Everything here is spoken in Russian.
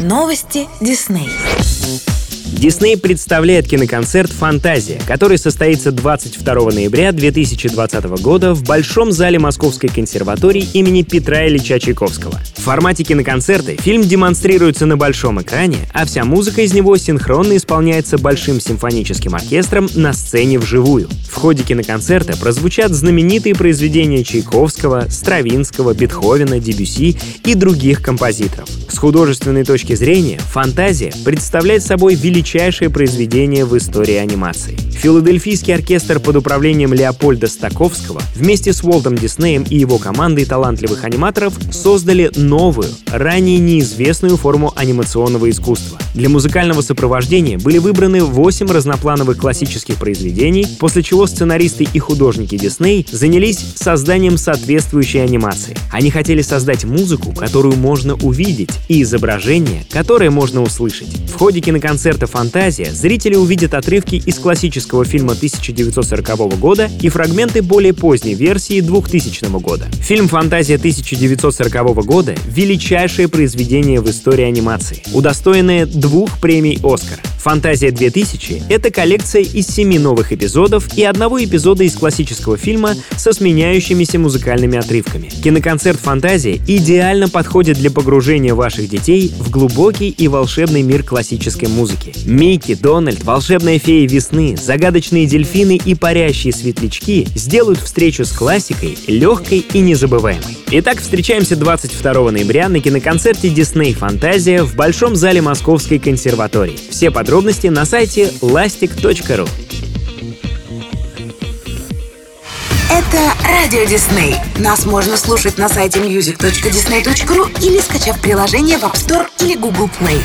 Новости Дисней. Дисней представляет киноконцерт «Фантазия», который состоится 22 ноября 2020 года в Большом зале Московской консерватории имени Петра Ильича Чайковского. В формате киноконцерта фильм демонстрируется на большом экране, а вся музыка из него синхронно исполняется Большим симфоническим оркестром на сцене вживую. В ходе киноконцерта прозвучат знаменитые произведения Чайковского, Стравинского, Бетховена, Дебюси и других композиторов. С художественной точки зрения, «Фантазия» представляет собой величайшее произведение в истории анимации. Филадельфийский оркестр под управлением Леопольда Стаковского вместе с Уолтом Диснеем и его командой талантливых аниматоров создали новую, ранее неизвестную форму анимационного искусства. Для музыкального сопровождения были выбраны 8 разноплановых классических произведений, после чего сценаристы и художники Дисней занялись созданием соответствующей анимации. Они хотели создать музыку, которую можно увидеть, и изображение, которое можно услышать. В ходе киноконцерта «Фантазия» зрители увидят отрывки из классического фильма 1940 года и фрагменты более поздней версии 2000 года. Фильм «Фантазия 1940 года» — величайшее произведение в истории анимации, удостоенное двух премий «Оскар». «Фантазия 2000» — это коллекция из семи новых эпизодов и одного эпизода из классического фильма со сменяющимися музыкальными отрывками. Киноконцерт «Фантазия» идеально подходит для погружения ваших детей в глубокий и волшебный мир классической музыки. Микки, Дональд, волшебная фея весны, загадочные дельфины и парящие светлячки сделают встречу с классикой легкой и незабываемой. Итак, встречаемся 22 ноября на киноконцерте Disney Фантазия в Большом зале Московской консерватории. Все подробности на сайте lastic.ru. Это Радио Дисней. Нас можно слушать на сайте music.disney.ru или скачав приложение в App Store или Google Play.